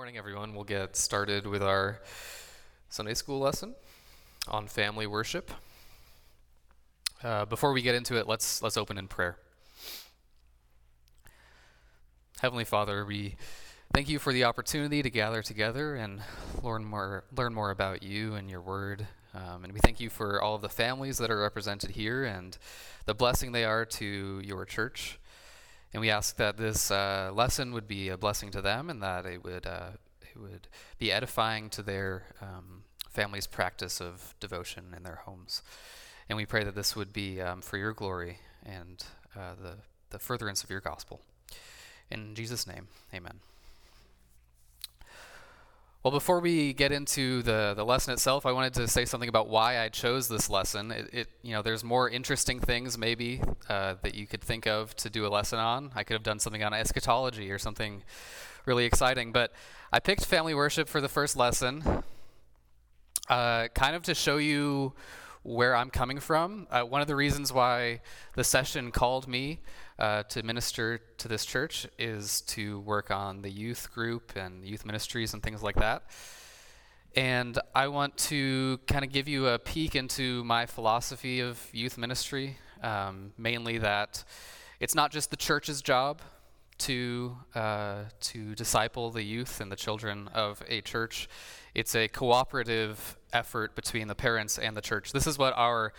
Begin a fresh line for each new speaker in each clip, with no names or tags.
morning, everyone. We'll get started with our Sunday school lesson on family worship. Uh, before we get into it, let's let's open in prayer. Heavenly Father, we thank you for the opportunity to gather together and learn more learn more about you and your Word. Um, and we thank you for all of the families that are represented here and the blessing they are to your church. And we ask that this uh, lesson would be a blessing to them and that it would, uh, it would be edifying to their um, family's practice of devotion in their homes. And we pray that this would be um, for your glory and uh, the, the furtherance of your gospel. In Jesus' name, amen. Well, before we get into the, the lesson itself, I wanted to say something about why I chose this lesson. It, it you know, there's more interesting things maybe uh, that you could think of to do a lesson on. I could have done something on eschatology or something really exciting, but I picked family worship for the first lesson, uh, kind of to show you where I'm coming from. Uh, one of the reasons why the session called me uh, to minister to this church is to work on the youth group and youth ministries and things like that. And I want to kind of give you a peek into my philosophy of youth ministry, um, mainly that it's not just the church's job to uh, to disciple the youth and the children of a church. It's a cooperative effort between the parents and the church. This is what our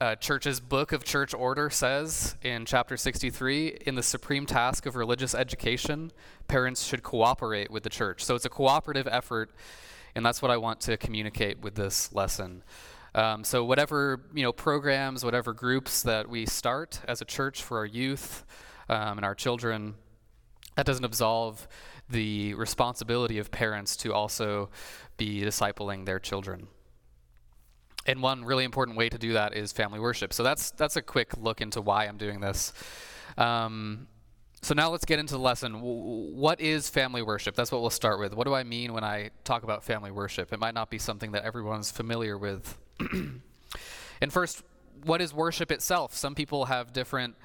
uh, church's book of church order says in chapter 63 in the supreme task of religious education parents should cooperate with the church. So it's a cooperative effort and that's what i want to communicate with this lesson. Um, so whatever you know programs whatever groups that we start as a church for our youth um, and our children that doesn't absolve the responsibility of parents to also be discipling their children and one really important way to do that is family worship. So that's that's a quick look into why I'm doing this. Um, so now let's get into the lesson. What is family worship? That's what we'll start with. What do I mean when I talk about family worship? It might not be something that everyone's familiar with. and first, what is worship itself? Some people have different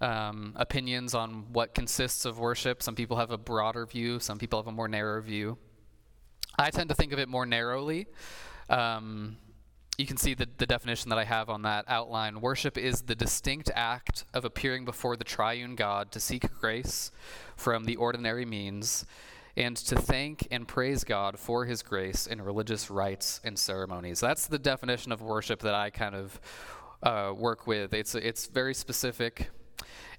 um, opinions on what consists of worship. Some people have a broader view. Some people have a more narrow view. I tend to think of it more narrowly. Um, you can see the, the definition that I have on that outline. Worship is the distinct act of appearing before the triune God to seek grace from the ordinary means and to thank and praise God for his grace in religious rites and ceremonies. That's the definition of worship that I kind of uh, work with. It's, it's very specific,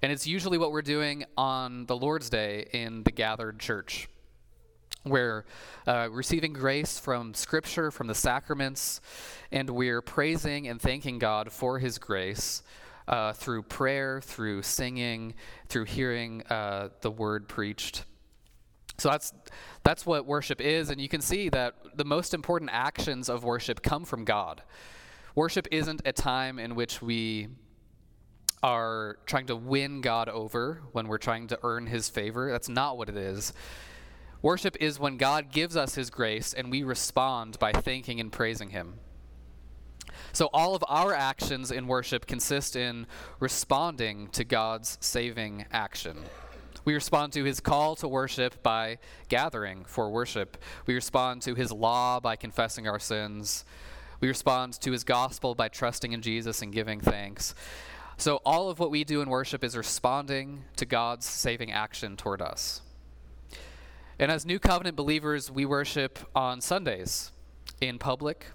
and it's usually what we're doing on the Lord's Day in the gathered church. We're uh, receiving grace from Scripture, from the sacraments, and we're praising and thanking God for His grace uh, through prayer, through singing, through hearing uh, the word preached. So that's that's what worship is, and you can see that the most important actions of worship come from God. Worship isn't a time in which we are trying to win God over when we're trying to earn His favor. That's not what it is. Worship is when God gives us his grace and we respond by thanking and praising him. So, all of our actions in worship consist in responding to God's saving action. We respond to his call to worship by gathering for worship. We respond to his law by confessing our sins. We respond to his gospel by trusting in Jesus and giving thanks. So, all of what we do in worship is responding to God's saving action toward us. And as New Covenant believers, we worship on Sundays in public.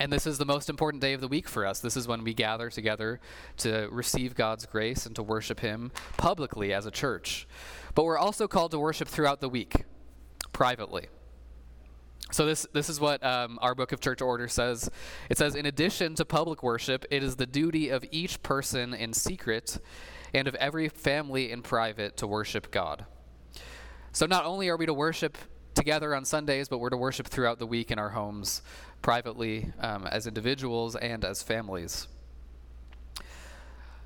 And this is the most important day of the week for us. This is when we gather together to receive God's grace and to worship Him publicly as a church. But we're also called to worship throughout the week, privately. So this this is what um, our book of church order says. It says, in addition to public worship, it is the duty of each person in secret, and of every family in private to worship God. So not only are we to worship together on Sundays, but we're to worship throughout the week in our homes, privately, um, as individuals and as families.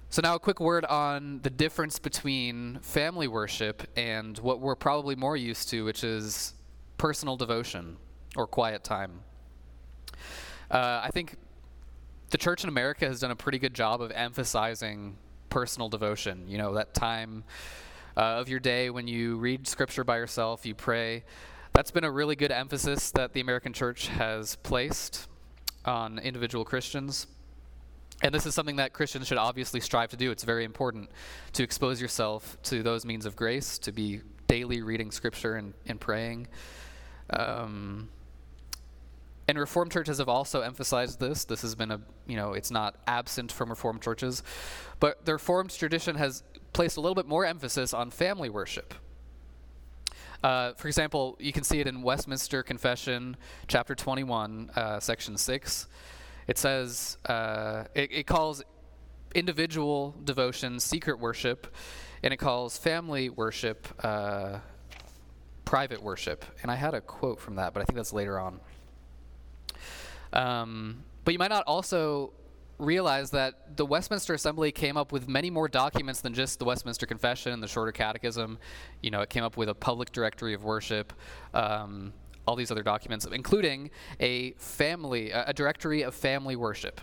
So, now a quick word on the difference between family worship and what we're probably more used to, which is personal devotion or quiet time. Uh, I think the church in America has done a pretty good job of emphasizing personal devotion. You know, that time uh, of your day when you read scripture by yourself, you pray. That's been a really good emphasis that the American church has placed on individual Christians. And this is something that Christians should obviously strive to do. It's very important to expose yourself to those means of grace, to be daily reading scripture and, and praying. Um, and Reformed churches have also emphasized this. This has been a, you know, it's not absent from Reformed churches, but the Reformed tradition has placed a little bit more emphasis on family worship. Uh, for example, you can see it in Westminster Confession, chapter 21, uh, section 6. It says, uh, it, it calls individual devotion secret worship, and it calls family worship uh, private worship. And I had a quote from that, but I think that's later on. Um, but you might not also realize that the Westminster Assembly came up with many more documents than just the Westminster Confession and the Shorter Catechism. You know, it came up with a public directory of worship, um, all these other documents, including a family, a directory of family worship.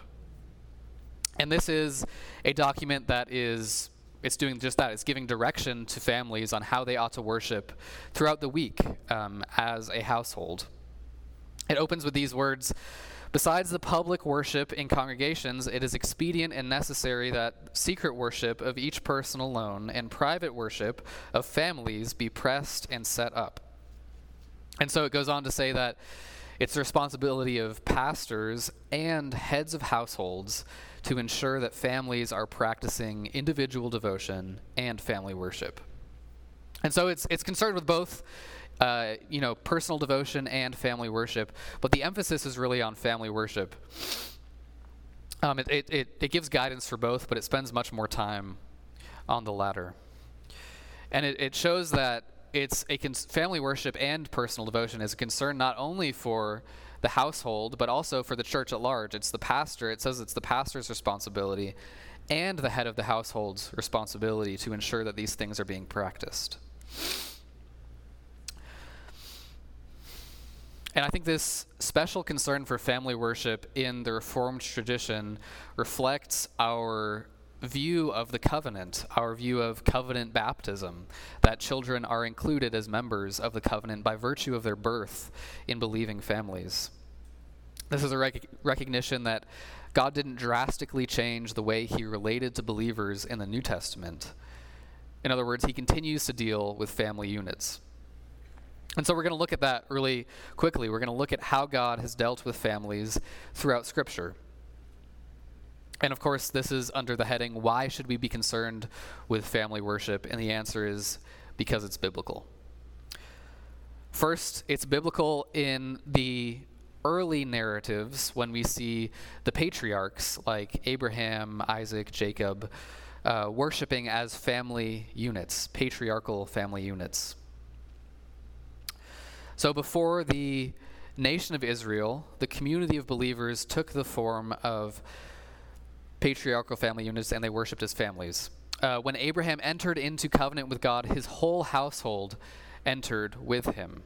And this is a document that is it's doing just that. It's giving direction to families on how they ought to worship throughout the week um, as a household. It opens with these words Besides the public worship in congregations, it is expedient and necessary that secret worship of each person alone and private worship of families be pressed and set up. And so it goes on to say that it's the responsibility of pastors and heads of households to ensure that families are practicing individual devotion and family worship. And so it's, it's concerned with both uh, you know, personal devotion and family worship, but the emphasis is really on family worship. Um, it, it, it, it, gives guidance for both, but it spends much more time on the latter. And it, it shows that it's a cons- family worship and personal devotion is a concern not only for the household, but also for the church at large. It's the pastor, it says it's the pastor's responsibility and the head of the household's responsibility to ensure that these things are being practiced. And I think this special concern for family worship in the Reformed tradition reflects our view of the covenant, our view of covenant baptism, that children are included as members of the covenant by virtue of their birth in believing families. This is a rec- recognition that God didn't drastically change the way he related to believers in the New Testament. In other words, he continues to deal with family units. And so we're going to look at that really quickly. We're going to look at how God has dealt with families throughout Scripture. And of course, this is under the heading, Why should we be concerned with family worship? And the answer is because it's biblical. First, it's biblical in the early narratives when we see the patriarchs like Abraham, Isaac, Jacob, uh, worshiping as family units, patriarchal family units. So before the nation of Israel, the community of believers took the form of patriarchal family units and they worshiped as families. Uh, when Abraham entered into covenant with God, his whole household entered with him.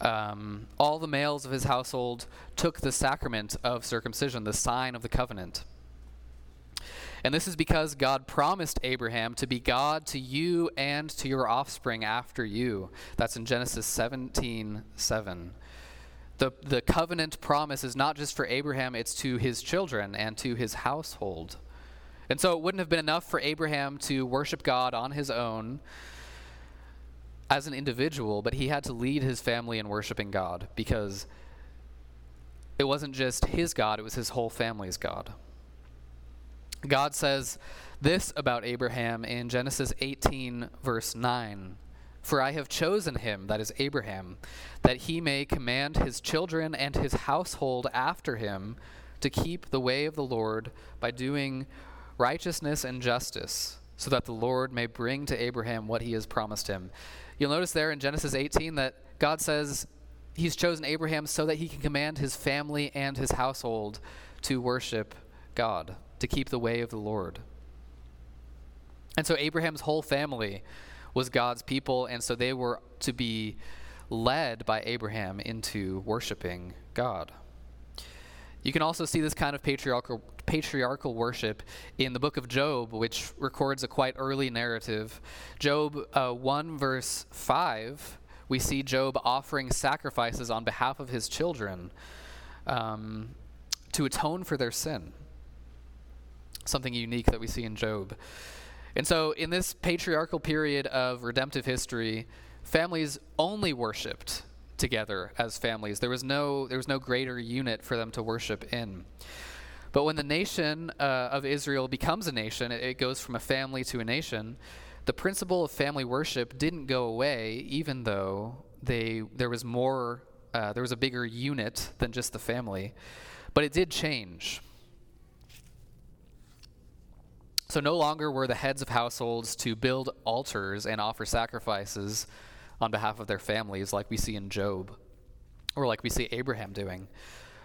Um, all the males of his household took the sacrament of circumcision, the sign of the covenant. And this is because God promised Abraham to be God to you and to your offspring after you. That's in Genesis 17 7. The, the covenant promise is not just for Abraham, it's to his children and to his household. And so it wouldn't have been enough for Abraham to worship God on his own as an individual, but he had to lead his family in worshiping God because it wasn't just his God, it was his whole family's God. God says this about Abraham in Genesis 18, verse 9 For I have chosen him, that is Abraham, that he may command his children and his household after him to keep the way of the Lord by doing righteousness and justice, so that the Lord may bring to Abraham what he has promised him. You'll notice there in Genesis 18 that God says he's chosen Abraham so that he can command his family and his household to worship God to keep the way of the Lord. And so Abraham's whole family was God's people, and so they were to be led by Abraham into worshiping God. You can also see this kind of patriarchal, patriarchal worship in the book of Job, which records a quite early narrative. Job uh, 1, verse 5, we see Job offering sacrifices on behalf of his children um, to atone for their sin. Something unique that we see in Job. And so, in this patriarchal period of redemptive history, families only worshipped together as families. There was no there was no greater unit for them to worship in. But when the nation uh, of Israel becomes a nation, it, it goes from a family to a nation. The principle of family worship didn't go away, even though they there was more uh, there was a bigger unit than just the family, but it did change. So no longer were the heads of households to build altars and offer sacrifices on behalf of their families, like we see in Job, or like we see Abraham doing.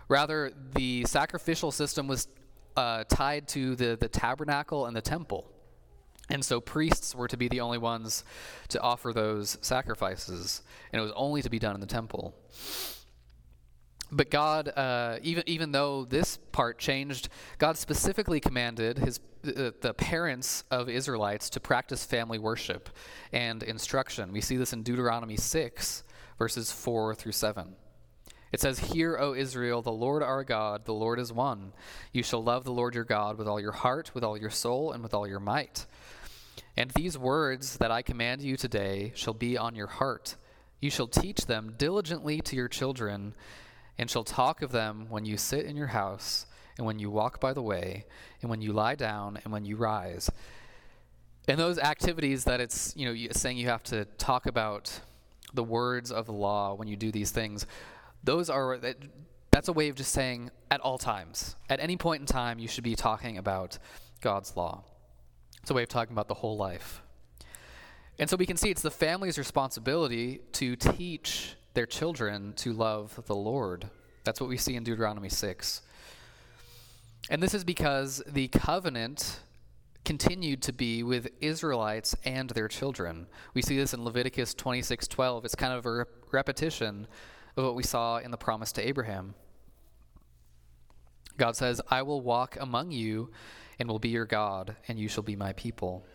Rather, the sacrificial system was uh, tied to the, the tabernacle and the temple. And so priests were to be the only ones to offer those sacrifices, and it was only to be done in the temple. But God, uh, even even though this part changed, God specifically commanded his uh, the parents of Israelites to practice family worship and instruction. We see this in Deuteronomy six, verses four through seven. It says, Hear, O Israel, the Lord our God, the Lord is one. You shall love the Lord your God with all your heart, with all your soul, and with all your might. And these words that I command you today shall be on your heart. You shall teach them diligently to your children and shall talk of them when you sit in your house, and when you walk by the way, and when you lie down, and when you rise. And those activities that it's, you know, saying you have to talk about the words of the law when you do these things, those are, uh, that's a way of just saying at all times. At any point in time, you should be talking about God's law. It's a way of talking about the whole life. And so we can see it's the family's responsibility to teach their children to love the Lord. That's what we see in Deuteronomy 6. And this is because the covenant continued to be with Israelites and their children. We see this in Leviticus 26:12. It's kind of a repetition of what we saw in the promise to Abraham. God says, "I will walk among you and will be your God, and you shall be my people."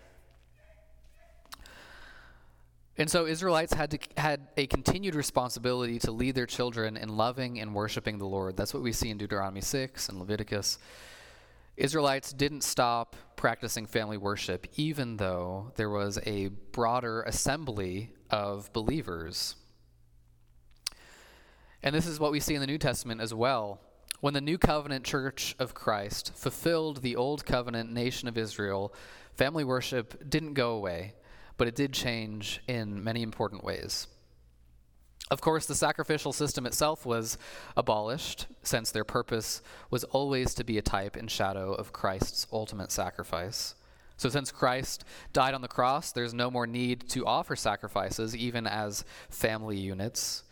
And so Israelites had to, had a continued responsibility to lead their children in loving and worshiping the Lord. That's what we see in Deuteronomy 6 and Leviticus. Israelites didn't stop practicing family worship, even though there was a broader assembly of believers. And this is what we see in the New Testament as well. When the New Covenant Church of Christ fulfilled the Old Covenant nation of Israel, family worship didn't go away but it did change in many important ways. Of course, the sacrificial system itself was abolished, since their purpose was always to be a type and shadow of Christ's ultimate sacrifice. So, since Christ died on the cross, there's no more need to offer sacrifices, even as family units.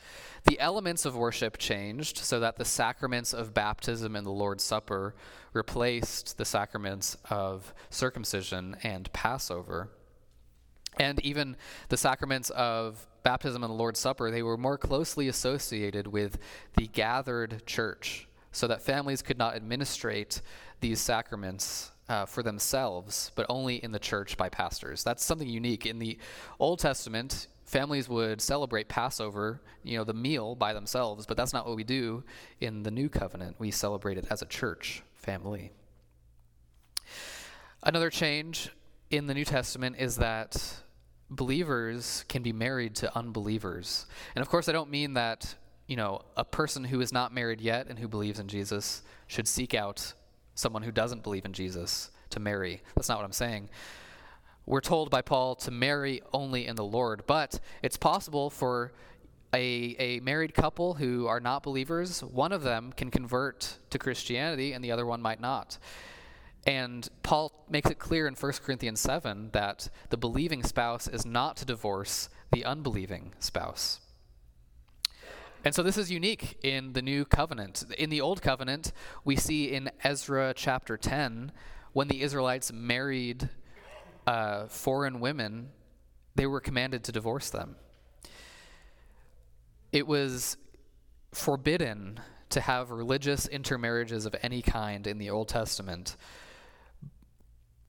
The elements of worship changed so that the sacraments of baptism and the Lord's Supper replaced the sacraments of circumcision and Passover. And even the sacraments of baptism and the Lord's Supper, they were more closely associated with the gathered church, so that families could not administrate these sacraments uh, for themselves, but only in the church by pastors. That's something unique. In the Old Testament, families would celebrate Passover, you know, the meal by themselves, but that's not what we do in the New Covenant. We celebrate it as a church family. Another change in the New Testament is that believers can be married to unbelievers. And of course, I don't mean that, you know, a person who is not married yet and who believes in Jesus should seek out someone who doesn't believe in Jesus to marry. That's not what I'm saying. We're told by Paul to marry only in the Lord, but it's possible for a, a married couple who are not believers, one of them can convert to Christianity and the other one might not. And Paul makes it clear in 1 Corinthians 7 that the believing spouse is not to divorce the unbelieving spouse. And so this is unique in the new covenant. In the old covenant, we see in Ezra chapter 10, when the Israelites married uh, foreign women, they were commanded to divorce them. It was forbidden to have religious intermarriages of any kind in the Old Testament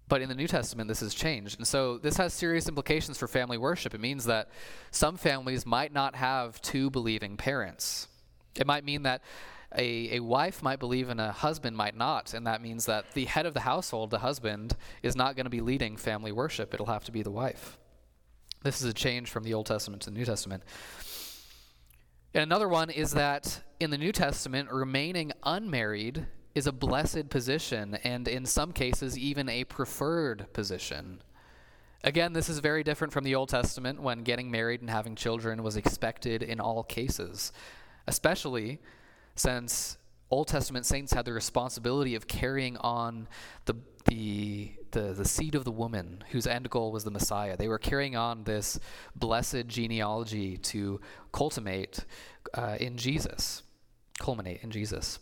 But in the New Testament, this has changed. And so this has serious implications for family worship. It means that some families might not have two believing parents. It might mean that a, a wife might believe and a husband might not. And that means that the head of the household, the husband, is not going to be leading family worship. It'll have to be the wife. This is a change from the Old Testament to the New Testament. And another one is that in the New Testament, remaining unmarried is a blessed position, and in some cases, even a preferred position. Again, this is very different from the Old Testament when getting married and having children was expected in all cases, especially since Old Testament saints had the responsibility of carrying on the, the, the, the seed of the woman whose end goal was the Messiah. They were carrying on this blessed genealogy to culminate uh, in Jesus, culminate in Jesus.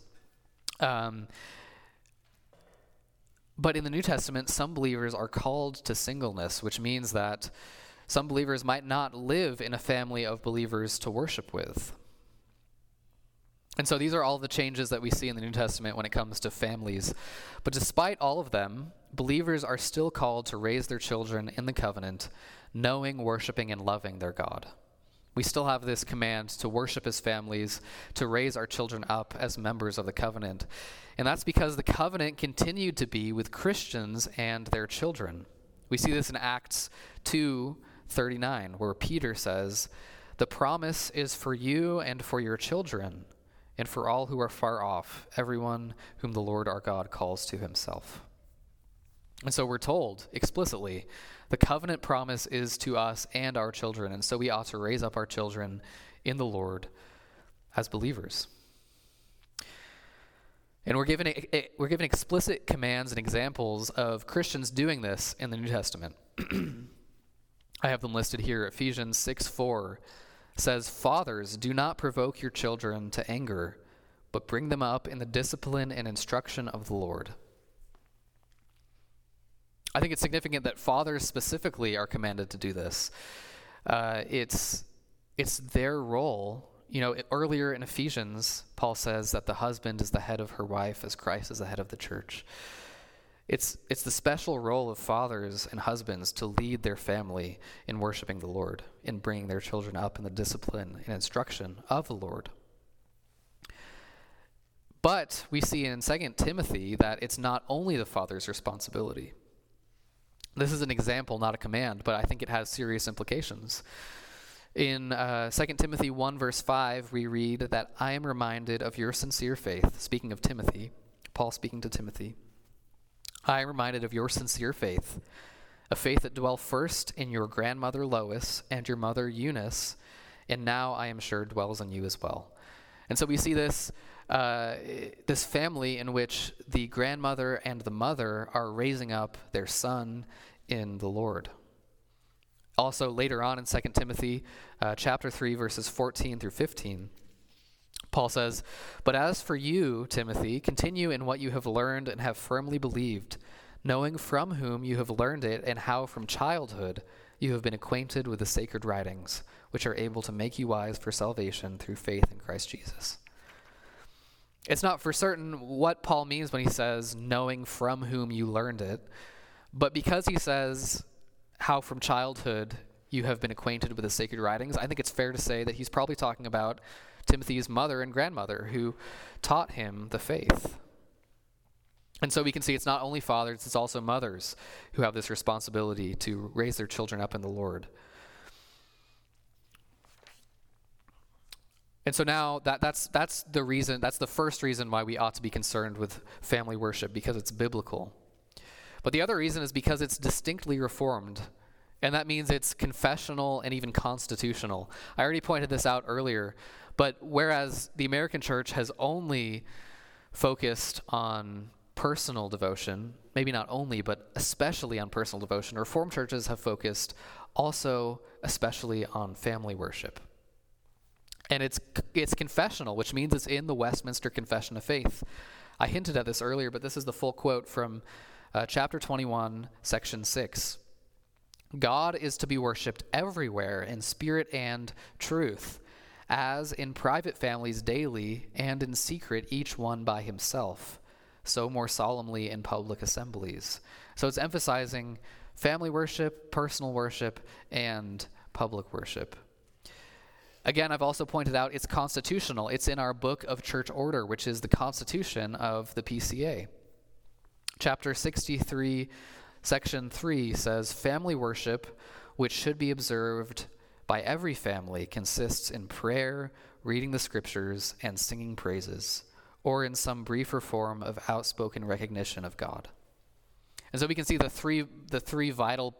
Um, but in the New Testament, some believers are called to singleness, which means that some believers might not live in a family of believers to worship with. And so these are all the changes that we see in the New Testament when it comes to families. But despite all of them, believers are still called to raise their children in the covenant, knowing, worshiping, and loving their God we still have this command to worship as families, to raise our children up as members of the covenant. And that's because the covenant continued to be with Christians and their children. We see this in Acts 2 39, where Peter says, The promise is for you and for your children, and for all who are far off, everyone whom the Lord our God calls to himself. And so we're told explicitly the covenant promise is to us and our children, and so we ought to raise up our children in the Lord as believers. And we're given, we're given explicit commands and examples of Christians doing this in the New Testament. I have them listed here. Ephesians 6 4 says, Fathers, do not provoke your children to anger, but bring them up in the discipline and instruction of the Lord. I think it's significant that fathers specifically are commanded to do this. Uh, it's it's their role. You know, earlier in Ephesians, Paul says that the husband is the head of her wife, as Christ is the head of the church. It's it's the special role of fathers and husbands to lead their family in worshiping the Lord, in bringing their children up in the discipline and instruction of the Lord. But we see in 2 Timothy that it's not only the father's responsibility. This is an example, not a command, but I think it has serious implications. In uh, 2 Timothy 1, verse 5, we read that I am reminded of your sincere faith. Speaking of Timothy, Paul speaking to Timothy. I am reminded of your sincere faith, a faith that dwelt first in your grandmother Lois and your mother Eunice, and now I am sure dwells in you as well. And so we see this uh, this family in which the grandmother and the mother are raising up their son in the Lord. Also, later on in 2 Timothy uh, chapter 3, verses 14 through 15, Paul says, But as for you, Timothy, continue in what you have learned and have firmly believed, knowing from whom you have learned it and how from childhood you have been acquainted with the sacred writings, which are able to make you wise for salvation through faith in Christ Jesus. It's not for certain what Paul means when he says, knowing from whom you learned it, but because he says how from childhood you have been acquainted with the sacred writings, I think it's fair to say that he's probably talking about Timothy's mother and grandmother who taught him the faith. And so we can see it's not only fathers, it's also mothers who have this responsibility to raise their children up in the Lord. And so now that, that's, that's the reason, that's the first reason why we ought to be concerned with family worship, because it's biblical. But the other reason is because it's distinctly reformed. And that means it's confessional and even constitutional. I already pointed this out earlier, but whereas the American church has only focused on personal devotion, maybe not only, but especially on personal devotion, Reformed churches have focused also especially on family worship and it's it's confessional, which means it's in the Westminster Confession of Faith. I hinted at this earlier, but this is the full quote from uh, chapter 21, section 6. God is to be worshiped everywhere in spirit and truth, as in private families daily, and in secret each one by himself, so more solemnly in public assemblies. So it's emphasizing family worship, personal worship, and public worship. Again, I've also pointed out it's constitutional. It's in our book of church order, which is the constitution of the PCA. Chapter 63, section 3 says Family worship, which should be observed by every family, consists in prayer, reading the scriptures, and singing praises, or in some briefer form of outspoken recognition of God. And so we can see the three, the three vital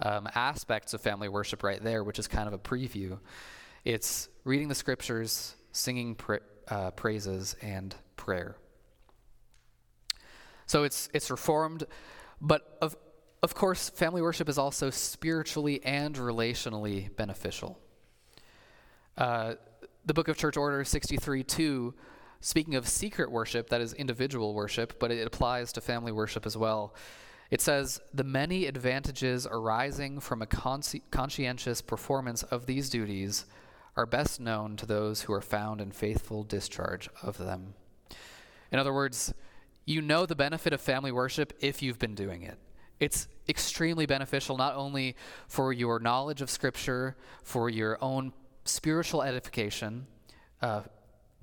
um, aspects of family worship right there, which is kind of a preview. It's reading the scriptures, singing pra- uh, praises, and prayer. So it's it's reformed, but of of course, family worship is also spiritually and relationally beneficial. Uh, the Book of Church Order 63 2, speaking of secret worship, that is individual worship, but it applies to family worship as well. It says, The many advantages arising from a consci- conscientious performance of these duties are best known to those who are found in faithful discharge of them. In other words, you know the benefit of family worship if you've been doing it. It's extremely beneficial not only for your knowledge of Scripture, for your own spiritual edification, uh,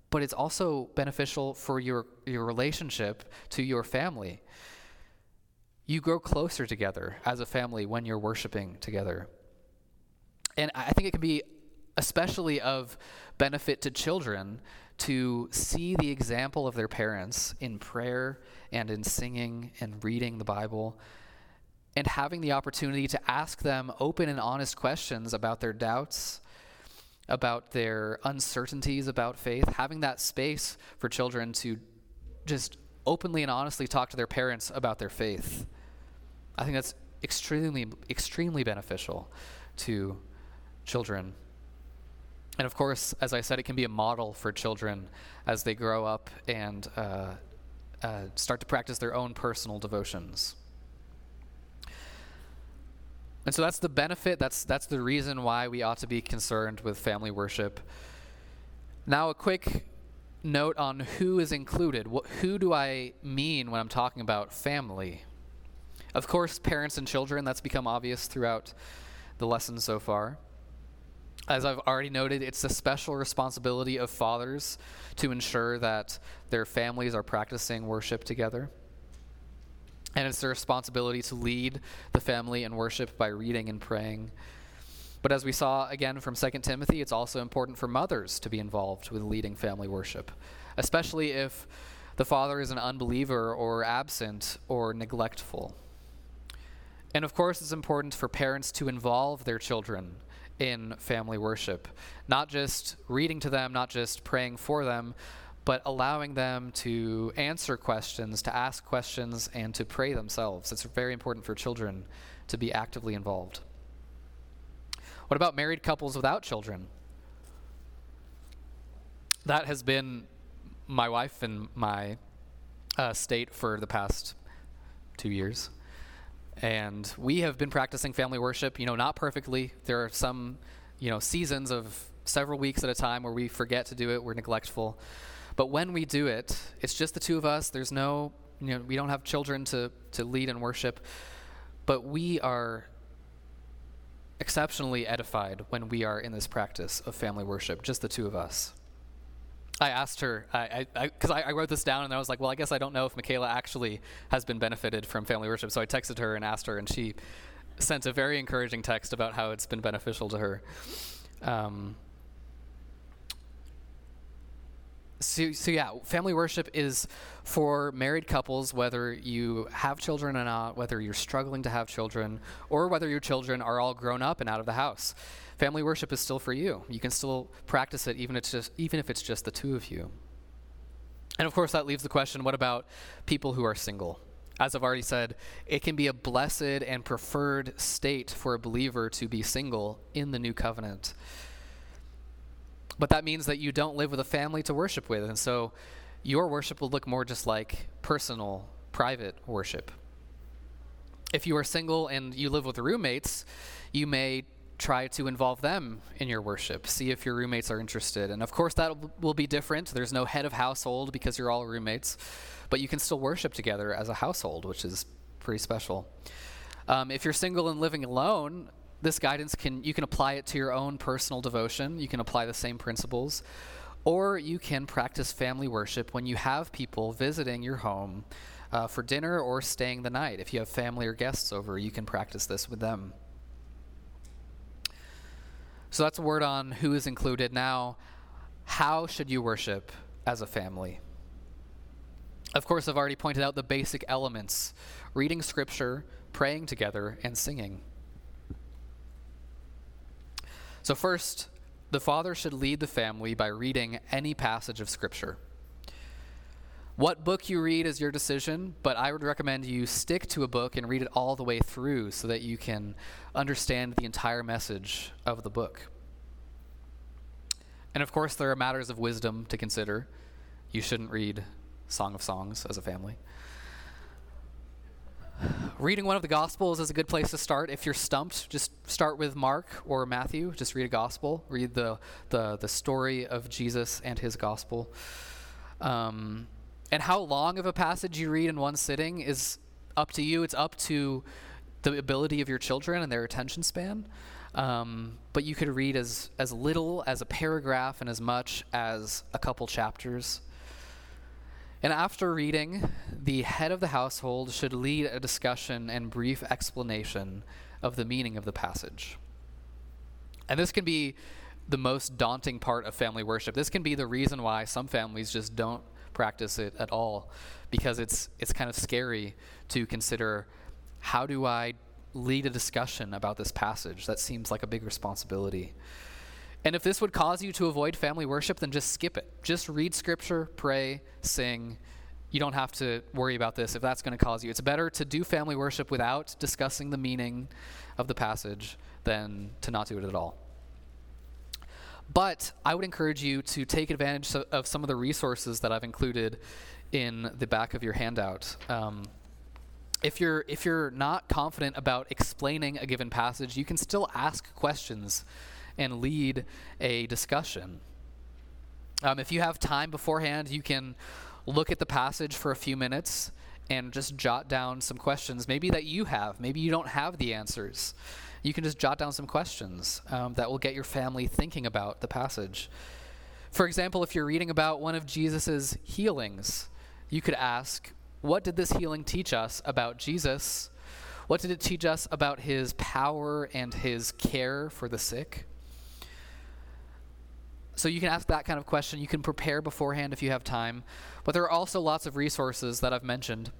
but it's also beneficial for your, your relationship to your family. You grow closer together as a family when you're worshiping together. And I think it can be especially of benefit to children to see the example of their parents in prayer and in singing and reading the Bible and having the opportunity to ask them open and honest questions about their doubts, about their uncertainties about faith, having that space for children to just openly and honestly talk to their parents about their faith. I think that's extremely, extremely beneficial to children. And of course, as I said, it can be a model for children as they grow up and uh, uh, start to practice their own personal devotions. And so that's the benefit, that's, that's the reason why we ought to be concerned with family worship. Now, a quick note on who is included. What, who do I mean when I'm talking about family? Of course, parents and children, that's become obvious throughout the lesson so far. As I've already noted, it's the special responsibility of fathers to ensure that their families are practicing worship together. And it's their responsibility to lead the family in worship by reading and praying. But as we saw again from 2 Timothy, it's also important for mothers to be involved with leading family worship, especially if the father is an unbeliever or absent or neglectful. And of course, it's important for parents to involve their children in family worship, not just reading to them, not just praying for them, but allowing them to answer questions, to ask questions, and to pray themselves. It's very important for children to be actively involved. What about married couples without children? That has been my wife and my uh, state for the past two years. And we have been practicing family worship, you know, not perfectly. There are some, you know, seasons of several weeks at a time where we forget to do it, we're neglectful. But when we do it, it's just the two of us. There's no, you know, we don't have children to, to lead and worship. But we are exceptionally edified when we are in this practice of family worship, just the two of us. I asked her, because I, I, I, I, wrote this down and I was like, well, I guess I don't know if Michaela actually has been benefited from family worship. So I texted her and asked her, and she sent a very encouraging text about how it's been beneficial to her. Um, so, so yeah, family worship is for married couples, whether you have children or not, whether you're struggling to have children, or whether your children are all grown up and out of the house. Family worship is still for you. You can still practice it even, it's just, even if it's just the two of you. And of course, that leaves the question what about people who are single? As I've already said, it can be a blessed and preferred state for a believer to be single in the new covenant. But that means that you don't live with a family to worship with. And so your worship will look more just like personal, private worship. If you are single and you live with roommates, you may try to involve them in your worship. See if your roommates are interested. And of course, that will be different. There's no head of household because you're all roommates, but you can still worship together as a household, which is pretty special. Um, if you're single and living alone, this guidance can you can apply it to your own personal devotion. You can apply the same principles, or you can practice family worship when you have people visiting your home uh, for dinner or staying the night. If you have family or guests over, you can practice this with them. So that's a word on who is included. Now, how should you worship as a family? Of course, I've already pointed out the basic elements reading scripture, praying together, and singing. So, first, the father should lead the family by reading any passage of scripture. What book you read is your decision, but I would recommend you stick to a book and read it all the way through so that you can understand the entire message of the book. And of course, there are matters of wisdom to consider. You shouldn't read Song of Songs as a family. Reading one of the Gospels is a good place to start. If you're stumped, just start with Mark or Matthew. Just read a Gospel. Read the, the, the story of Jesus and his Gospel. Um, and how long of a passage you read in one sitting is up to you. It's up to the ability of your children and their attention span. Um, but you could read as, as little as a paragraph and as much as a couple chapters. And after reading, the head of the household should lead a discussion and brief explanation of the meaning of the passage. And this can be the most daunting part of family worship. This can be the reason why some families just don't practice it at all because it's it's kind of scary to consider how do I lead a discussion about this passage? That seems like a big responsibility. And if this would cause you to avoid family worship, then just skip it. Just read scripture, pray, sing. You don't have to worry about this if that's going to cause you. It's better to do family worship without discussing the meaning of the passage than to not do it at all. But I would encourage you to take advantage of some of the resources that I've included in the back of your handout. Um, if you're if you're not confident about explaining a given passage, you can still ask questions and lead a discussion. Um, if you have time beforehand, you can look at the passage for a few minutes and just jot down some questions, maybe that you have. Maybe you don't have the answers. You can just jot down some questions um, that will get your family thinking about the passage. For example, if you're reading about one of Jesus' healings, you could ask, What did this healing teach us about Jesus? What did it teach us about his power and his care for the sick? So you can ask that kind of question. You can prepare beforehand if you have time. But there are also lots of resources that I've mentioned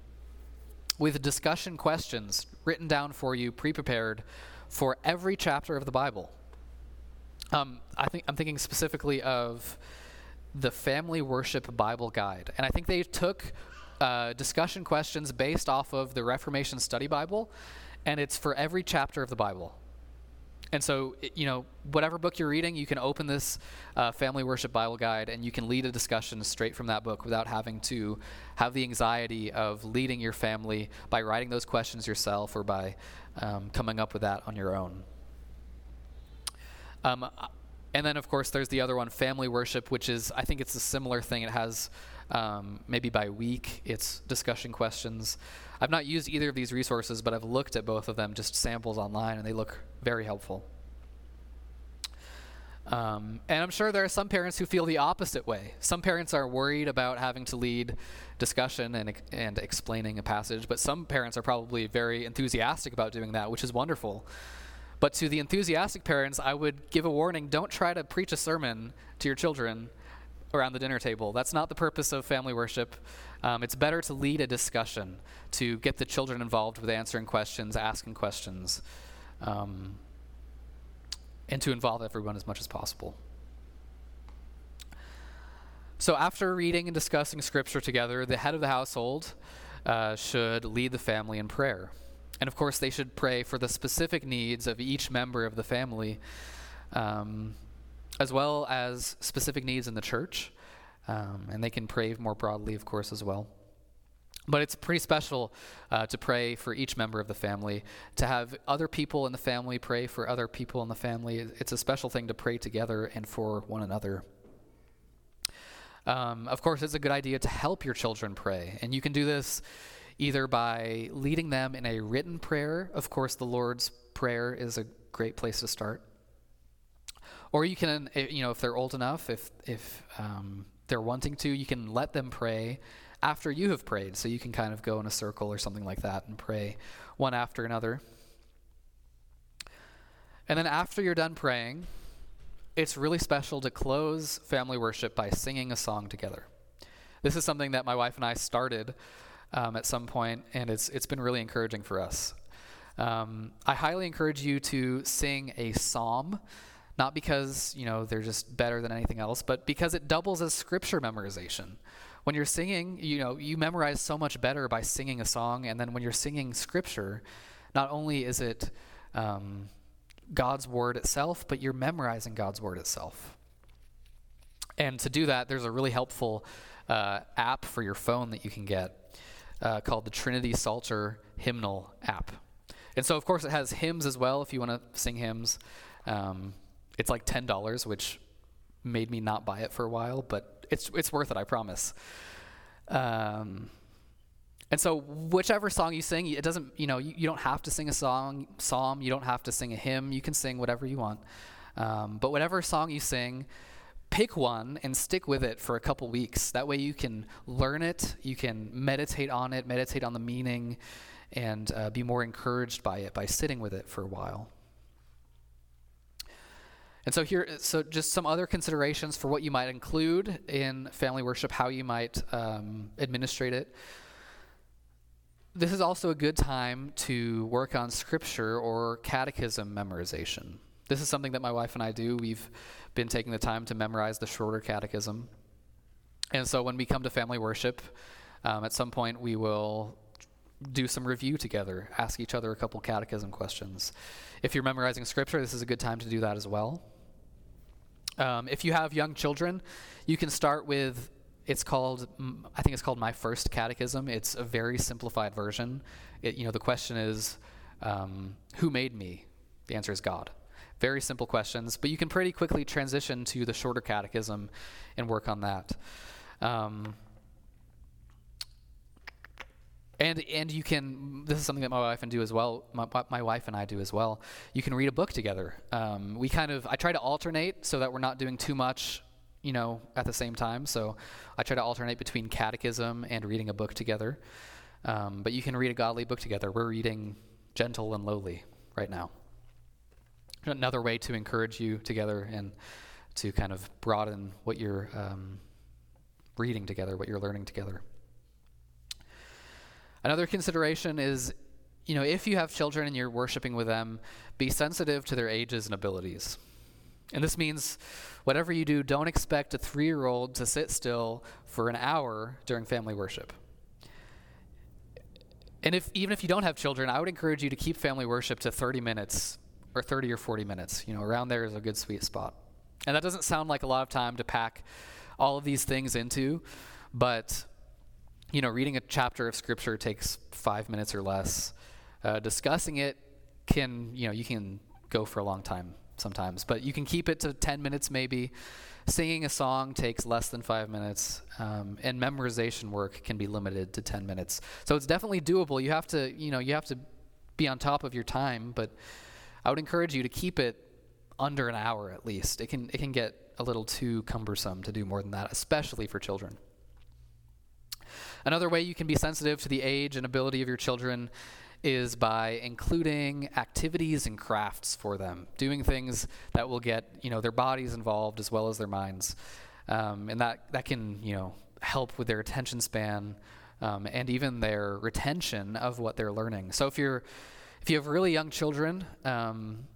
with discussion questions written down for you, pre prepared for every chapter of the Bible. Um, I think I'm thinking specifically of the Family Worship Bible Guide, and I think they took uh, discussion questions based off of the Reformation Study Bible, and it's for every chapter of the Bible. And so, you know, whatever book you're reading, you can open this uh, family worship Bible guide and you can lead a discussion straight from that book without having to have the anxiety of leading your family by writing those questions yourself or by um, coming up with that on your own. Um, and then, of course, there's the other one, family worship, which is, I think it's a similar thing. It has um, maybe by week, it's discussion questions. I've not used either of these resources, but I've looked at both of them, just samples online, and they look very helpful. Um, and I'm sure there are some parents who feel the opposite way. Some parents are worried about having to lead discussion and, and explaining a passage, but some parents are probably very enthusiastic about doing that, which is wonderful. But to the enthusiastic parents, I would give a warning don't try to preach a sermon to your children around the dinner table. That's not the purpose of family worship. Um, it's better to lead a discussion, to get the children involved with answering questions, asking questions, um, and to involve everyone as much as possible. So, after reading and discussing scripture together, the head of the household uh, should lead the family in prayer. And of course, they should pray for the specific needs of each member of the family. Um, as well as specific needs in the church. Um, and they can pray more broadly, of course, as well. But it's pretty special uh, to pray for each member of the family, to have other people in the family pray for other people in the family. It's a special thing to pray together and for one another. Um, of course, it's a good idea to help your children pray. And you can do this either by leading them in a written prayer. Of course, the Lord's Prayer is a great place to start. Or you can, eh, you know, if they're old enough, if if um, they're wanting to, you can let them pray after you have prayed. So you can kind of go in a circle or something like that and pray one after another. And then after you're done praying, it's really special to close family worship by singing a song together. This is something that my wife and I started um, at some point, and it's it's been really encouraging for us. Um, I highly encourage you to sing a psalm, not because you know they're just better than anything else, but because it doubles as scripture memorization. When you're singing, you know you memorize so much better by singing a song, and then when you're singing scripture, not only is it um, God's word itself, but you're memorizing God's word itself. And to do that, there's a really helpful uh, app for your phone that you can get uh, called the Trinity Psalter Hymnal app. And so, of course, it has hymns as well if you want to sing hymns. Um, it's like $10, which made me not buy it for a while, but it's, it's worth it, I promise. Um, and so, whichever song you sing, it doesn't, you know, you, you, don't have to sing a song, psalm, you don't have to sing a hymn, you can sing whatever you want. Um, but whatever song you sing, pick one and stick with it for a couple weeks. That way you can learn it, you can meditate on it, meditate on the meaning, and uh, be more encouraged by it by sitting with it for a while. And so here, so just some other considerations for what you might include in family worship, how you might um, administrate it this is also a good time to work on scripture or catechism memorization. This is something that my wife and I do. We've been taking the time to memorize the shorter catechism. And so when we come to family worship, um, at some point we will do some review together, ask each other a couple catechism questions. If you're memorizing scripture, this is a good time to do that as well. Um, if you have young children, you can start with it's called i think it's called my first catechism. It's a very simplified version. It, you know the question is um, who made me? The answer is god. Very simple questions but you can pretty quickly transition to the shorter catechism and work on that. Um, and and you can this is something that my wife and do as well my, my wife and i do as well you can read a book together um, we kind of i try to alternate so that we're not doing too much you know, at the same time. So I try to alternate between catechism and reading a book together. Um, but you can read a godly book together. We're reading Gentle and Lowly right now. Another way to encourage you together and to kind of broaden what you're um, reading together, what you're learning together. Another consideration is, you know, if you have children and you're worshiping with them, be sensitive to their ages and abilities. And this means whatever you do, don't expect a three year old to sit still for an hour during family worship. And if, even if you don't have children, I would encourage you to keep family worship to 30 minutes or 30 or 40 minutes. You know, around there is a good sweet spot. And that doesn't sound like a lot of time to pack all of these things into, but, you know, reading a chapter of scripture takes five minutes or less. Uh, discussing it can, you know, you can go for a long time sometimes, but you can keep it to 10 minutes maybe. Singing a song takes less than five minutes, um, and memorization work can be limited to 10 minutes. So it's definitely doable. You have to, you know, you have to be on top of your time, but I would encourage you to keep it under an hour at least. It can it can get a little too cumbersome to do more than that, especially for children. Another way you can be sensitive to the age and ability of your children is by including activities and crafts for them, doing things that will get you know their bodies involved as well as their minds, um, and that that can you know help with their attention span um, and even their retention of what they're learning. So if you're if you have really young children, um,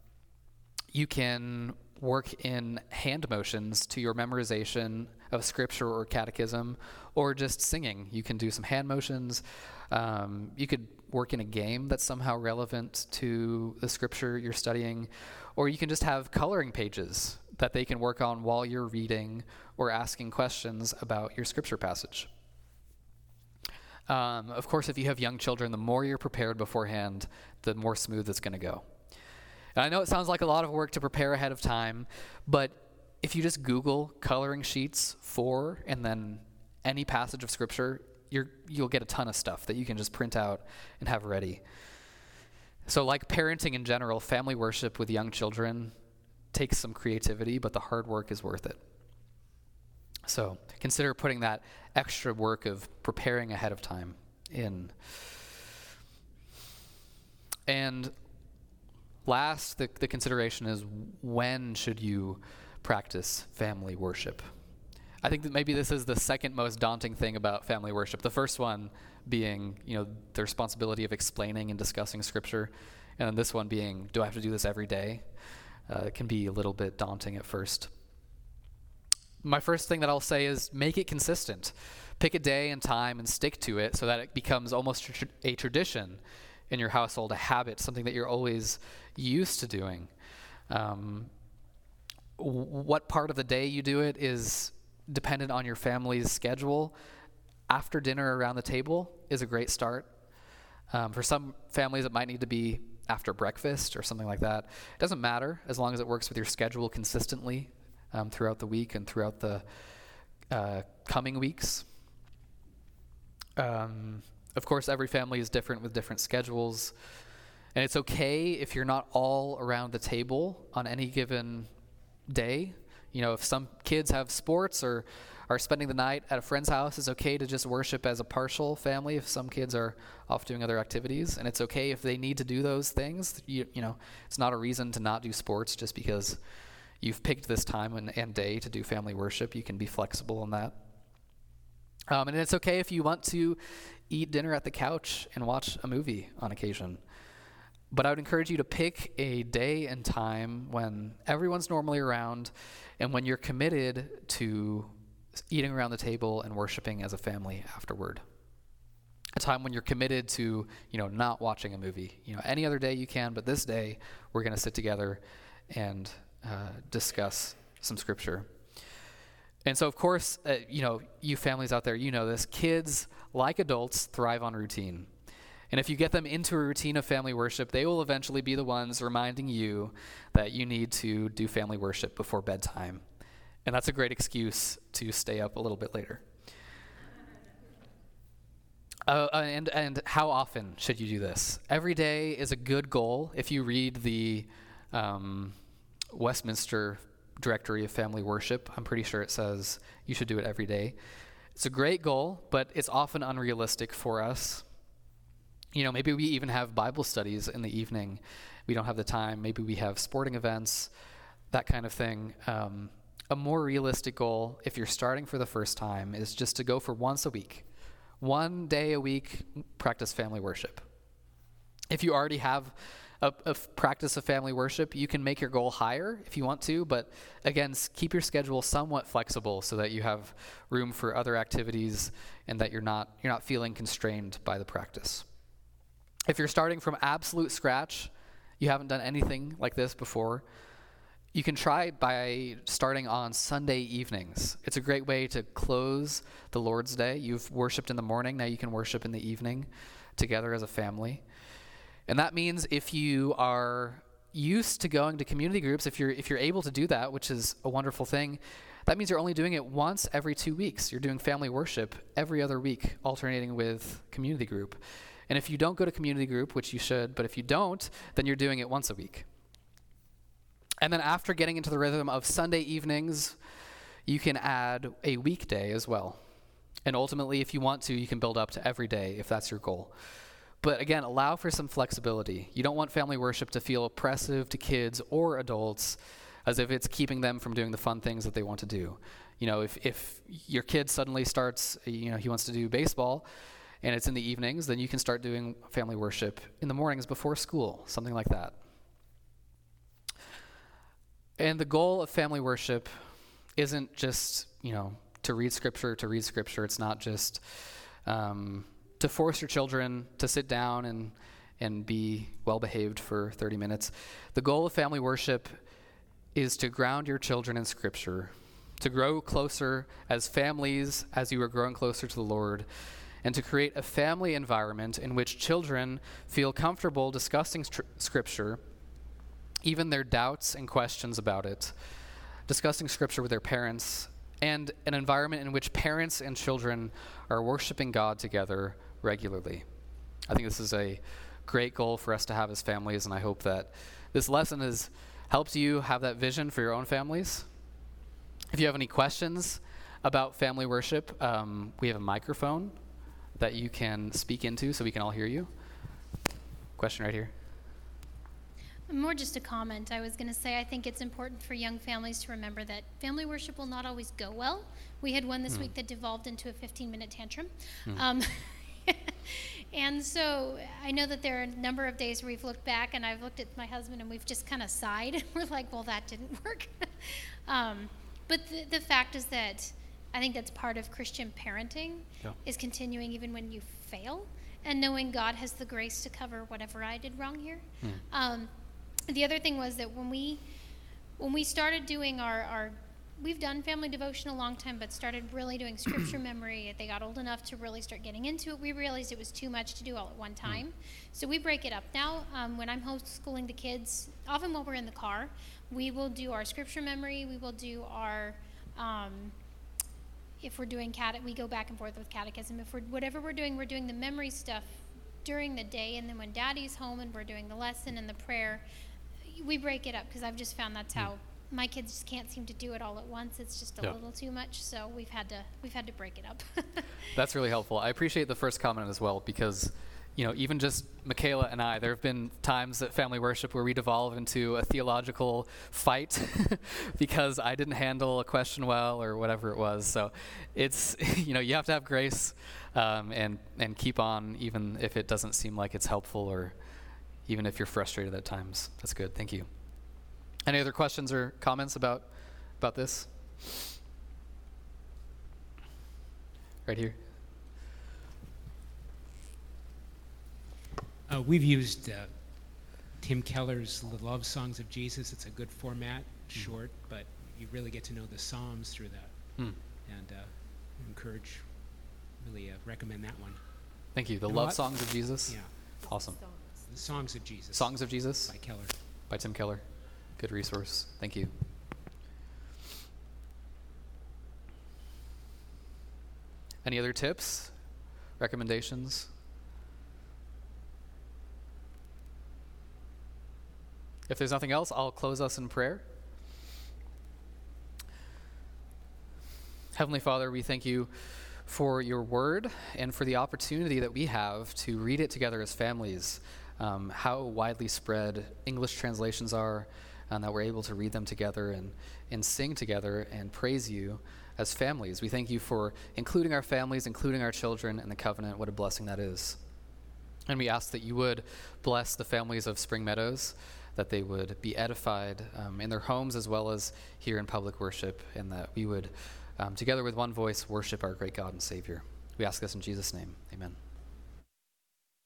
you can work in hand motions to your memorization of scripture or catechism, or just singing. You can do some hand motions. Um, you could work in a game that's somehow relevant to the scripture you're studying, or you can just have coloring pages that they can work on while you're reading or asking questions about your scripture passage. Um, of course, if you have young children, the more you're prepared beforehand, the more smooth it's going to go. And I know it sounds like a lot of work to prepare ahead of time, but if you just Google coloring sheets for and then any passage of scripture, you're, you'll get a ton of stuff that you can just print out and have ready. So, like parenting in general, family worship with young children takes some creativity, but the hard work is worth it. So, consider putting that extra work of preparing ahead of time in. And last, the, the consideration is when should you practice family worship? I think that maybe this is the second most daunting thing about family worship. The first one being, you know, the responsibility of explaining and discussing scripture, and then this one being, do I have to do this every day? Uh, it can be a little bit daunting at first. My first thing that I'll say is make it consistent. Pick a day and time and stick to it so that it becomes almost a tradition in your household, a habit, something that you're always used to doing. Um, what part of the day you do it is dependent on your family's schedule. After dinner around the table is a great start. Um, for some families, it might need to be after breakfast or something like that. It doesn't matter as long as it works with your schedule consistently um, throughout the week and throughout the uh, coming weeks. Um, of course, every family is different with different schedules. And it's okay if you're not all around the table on any given day. You know, if some kids have sports or are spending the night at a friend's house, it's okay to just worship as a partial family if some kids are off doing other activities. And it's okay if they need to do those things. You, you know, it's not a reason to not do sports just because you've picked this time and, and day to do family worship. You can be flexible on that. Um, and it's okay if you want to eat dinner at the couch and watch a movie on occasion. But I would encourage you to pick a day and time when everyone's normally around and when you're committed to eating around the table and worshiping as a family afterward. A time when you're committed to, you know, not watching a movie. You know, any other day you can, but this day we're going to sit together and uh, discuss some scripture. And so, of course, uh, you know, you families out there, you know this. Kids, like adults, thrive on routine. And if you get them into a routine of family worship, they will eventually be the ones reminding you that you need to do family worship before bedtime. And that's a great excuse to stay up a little bit later. Uh, uh, and, and how often should you do this? Every day is a good goal. If you read the um, Westminster Directory of Family Worship, I'm pretty sure it says you should do it every day. It's a great goal, but it's often unrealistic for us you know, maybe we even have Bible studies in the evening. We don't have the time. Maybe we have sporting events, that kind of thing. Um, a more realistic goal, if you're starting for the first time, is just to go for once a week. One day a week, practice family worship. If you already have a, a practice of family worship, you can make your goal higher if you want to, but again, keep your schedule somewhat flexible so that you have room for other activities and that you're not, you're not feeling constrained by the practice. If you're starting from absolute scratch, you haven't done anything like this before, you can try by starting on Sunday evenings. It's a great way to close the Lord's Day. You've worshiped in the morning, now you can worship in the evening together as a family. And that means if you are used to going to community groups, if you're if you're able to do that, which is a wonderful thing, that means you're only doing it once every 2 weeks. You're doing family worship every other week, alternating with community group. And if you don't go to community group, which you should, but if you don't, then you're doing it once a week. And then after getting into the rhythm of Sunday evenings, you can add a weekday as well. And ultimately, if you want to, you can build up to every day if that's your goal. But again, allow for some flexibility. You don't want family worship to feel oppressive to kids or adults as if it's keeping them from doing the fun things that they want to do. You know, if, if your kid suddenly starts, you know, he wants to do baseball, and it's in the evenings, then you can start doing family worship in the mornings before school, something like that. And the goal of family worship isn't just, you know, to read scripture, to read scripture. It's not just um, to force your children to sit down and, and be well behaved for 30 minutes. The goal of family worship is to ground your children in scripture, to grow closer as families as you are growing closer to the Lord and to create a family environment in which children feel comfortable discussing Scripture, even their doubts and questions about it, discussing Scripture with their parents, and an environment in which parents and children are worshiping God together regularly. I think this is a great goal for us to have as families, and I hope that this lesson has helped you have that vision for your own families. If you have any questions about family worship, um, we have a microphone that you can speak into so we can all hear you. Question right here.
More just a comment. I was going to say I think it's important for young families to remember that family worship will not always go well. We had one this mm. week that devolved into a 15 minute tantrum. Mm. Um, and so I know that there are a number of days where we've looked back and I've looked at my husband and we've just kind of sighed. We're like, well, that didn't work. um, but the, the, fact is that I think that's part of Christian parenting yeah. is continuing even when you fail and knowing God has the grace to cover whatever I did wrong here. Mm. Um, the other thing was that when we when we started doing our, our we've done family devotion a long time, but started really doing scripture memory. They got old enough to really start getting into it. We realized it was too much to do all at one hmm. time. So we break it up. Now, um, when I'm homeschooling the kids, often while we're in the car, we will do our scripture memory. We will do our, um, if we're doing cat, we go back and forth with catechism. If we're, whatever we're doing, we're doing the memory stuff during the day. And then when daddy's home and we're doing the lesson and the prayer, we break it up because I've just found that's hmm. how my kids just can't seem to do it all at once. It's just a yeah. little too much, so we've had to we've had to break it up.
That's really helpful. I appreciate the first comment as well because you know, even just Michaela and I, there have been times at family worship where we devolve into a theological fight because I didn't handle a question well or whatever it was. So it's, you know, you have to have grace um, and, and keep on even if it doesn't seem like it's helpful or even if you're frustrated at times. That's good. Thank you. Any other questions or comments about about this? Right here.
Uh, we've used uh, Tim Keller's The Love Songs of Jesus. It's a good format, mm. short, but you really get to know the Psalms through that. Mm. And uh, encourage, really uh, recommend that one.
Thank you. The Love Songs of Jesus?
Yeah.
Awesome.
The Songs of Jesus.
Songs of Jesus?
By Keller.
By Tim Keller. Good resource. Thank you. Any other tips, recommendations? If there's nothing else, I'll close us in prayer. Heavenly Father, we thank you for your word and for the opportunity that we have to read it together as families. Um, how widely spread English translations are, and that we're able to read them together and, and sing together and praise you as families. We thank you for including our families, including our children in the covenant. What a blessing that is. And we ask that you would bless the families of Spring Meadows, that they would be edified um, in their homes as well as here in public worship, and that we would, um, together with one voice, worship our great God and Savior. We ask this in Jesus' name. Amen.